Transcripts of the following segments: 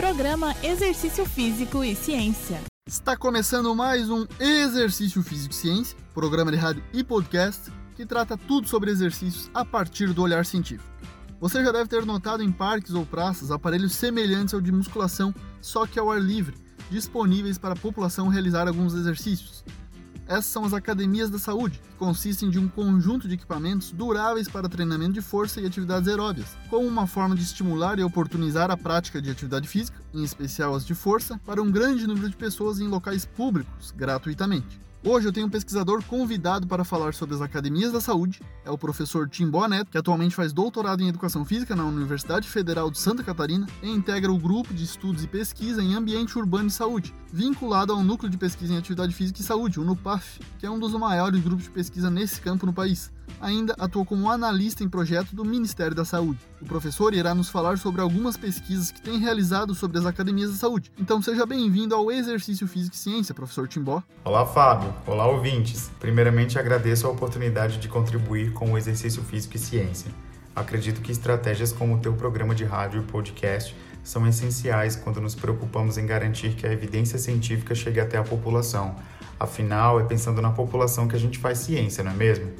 Programa Exercício Físico e Ciência. Está começando mais um Exercício Físico e Ciência, programa de rádio e podcast que trata tudo sobre exercícios a partir do olhar científico. Você já deve ter notado em parques ou praças aparelhos semelhantes ao de musculação, só que ao ar livre, disponíveis para a população realizar alguns exercícios. Essas são as academias da saúde, que consistem de um conjunto de equipamentos duráveis para treinamento de força e atividades aeróbias, como uma forma de estimular e oportunizar a prática de atividade física, em especial as de força, para um grande número de pessoas em locais públicos, gratuitamente. Hoje eu tenho um pesquisador convidado para falar sobre as academias da saúde, é o professor Tim Boanet, que atualmente faz doutorado em Educação Física na Universidade Federal de Santa Catarina e integra o grupo de estudos e pesquisa em ambiente urbano e saúde, vinculado ao Núcleo de Pesquisa em Atividade Física e Saúde, o NUPAF, que é um dos maiores grupos de pesquisa nesse campo no país ainda atuou como analista em projeto do Ministério da Saúde. O professor irá nos falar sobre algumas pesquisas que tem realizado sobre as academias da saúde. Então seja bem-vindo ao Exercício Físico e Ciência, professor Timbó. Olá, Fábio. Olá, ouvintes. Primeiramente, agradeço a oportunidade de contribuir com o Exercício Físico e Ciência. Acredito que estratégias como o teu programa de rádio e podcast são essenciais quando nos preocupamos em garantir que a evidência científica chegue até a população. Afinal, é pensando na população que a gente faz ciência, não é mesmo?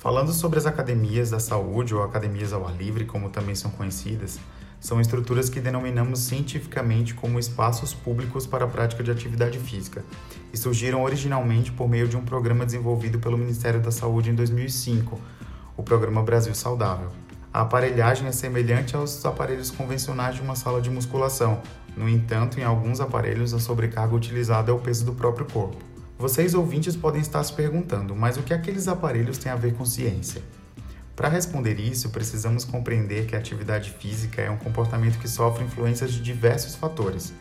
Falando sobre as academias da saúde ou academias ao ar livre, como também são conhecidas, são estruturas que denominamos cientificamente como espaços públicos para a prática de atividade física e surgiram originalmente por meio de um programa desenvolvido pelo Ministério da Saúde em 2005, o Programa Brasil Saudável. A aparelhagem é semelhante aos aparelhos convencionais de uma sala de musculação, no entanto, em alguns aparelhos a sobrecarga utilizada é o peso do próprio corpo. Vocês ouvintes podem estar se perguntando, mas o que aqueles aparelhos têm a ver com ciência? Para responder isso, precisamos compreender que a atividade física é um comportamento que sofre influências de diversos fatores.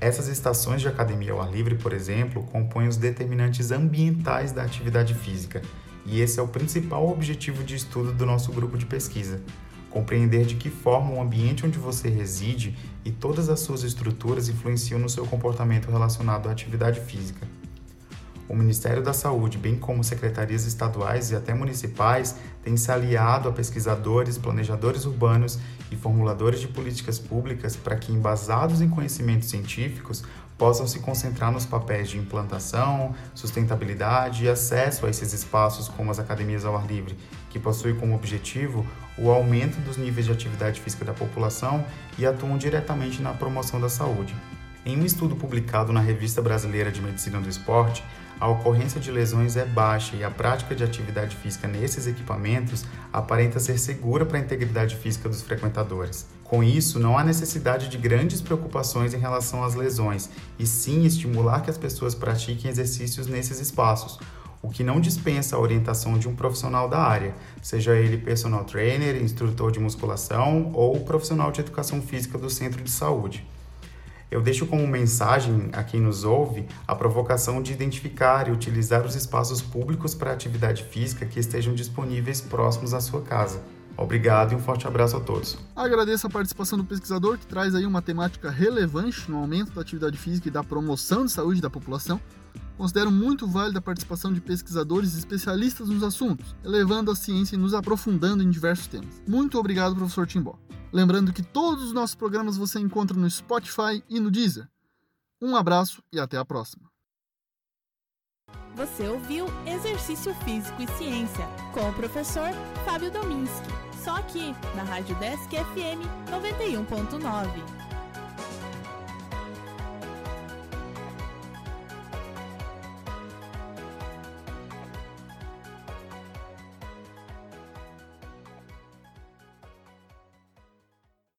Essas estações de academia ao ar livre, por exemplo, compõem os determinantes ambientais da atividade física, e esse é o principal objetivo de estudo do nosso grupo de pesquisa. Compreender de que forma o ambiente onde você reside e todas as suas estruturas influenciam no seu comportamento relacionado à atividade física. O Ministério da Saúde, bem como secretarias estaduais e até municipais, têm se aliado a pesquisadores, planejadores urbanos e formuladores de políticas públicas para que, embasados em conhecimentos científicos, possam se concentrar nos papéis de implantação, sustentabilidade e acesso a esses espaços, como as academias ao ar livre, que possuem como objetivo o aumento dos níveis de atividade física da população e atuam diretamente na promoção da saúde. Em um estudo publicado na Revista Brasileira de Medicina do Esporte, a ocorrência de lesões é baixa e a prática de atividade física nesses equipamentos aparenta ser segura para a integridade física dos frequentadores. Com isso, não há necessidade de grandes preocupações em relação às lesões, e sim estimular que as pessoas pratiquem exercícios nesses espaços, o que não dispensa a orientação de um profissional da área, seja ele personal trainer, instrutor de musculação ou profissional de educação física do centro de saúde. Eu deixo como mensagem a quem nos ouve a provocação de identificar e utilizar os espaços públicos para atividade física que estejam disponíveis próximos à sua casa. Obrigado e um forte abraço a todos. Agradeço a participação do pesquisador que traz aí uma temática relevante no aumento da atividade física e da promoção de saúde da população. Considero muito válida a participação de pesquisadores e especialistas nos assuntos, elevando a ciência e nos aprofundando em diversos temas. Muito obrigado, professor Timbó. Lembrando que todos os nossos programas você encontra no Spotify e no Deezer. Um abraço e até a próxima. Você ouviu Exercício Físico e Ciência com o professor Fábio Dominski, só aqui na Rádio Desk FM 91.9.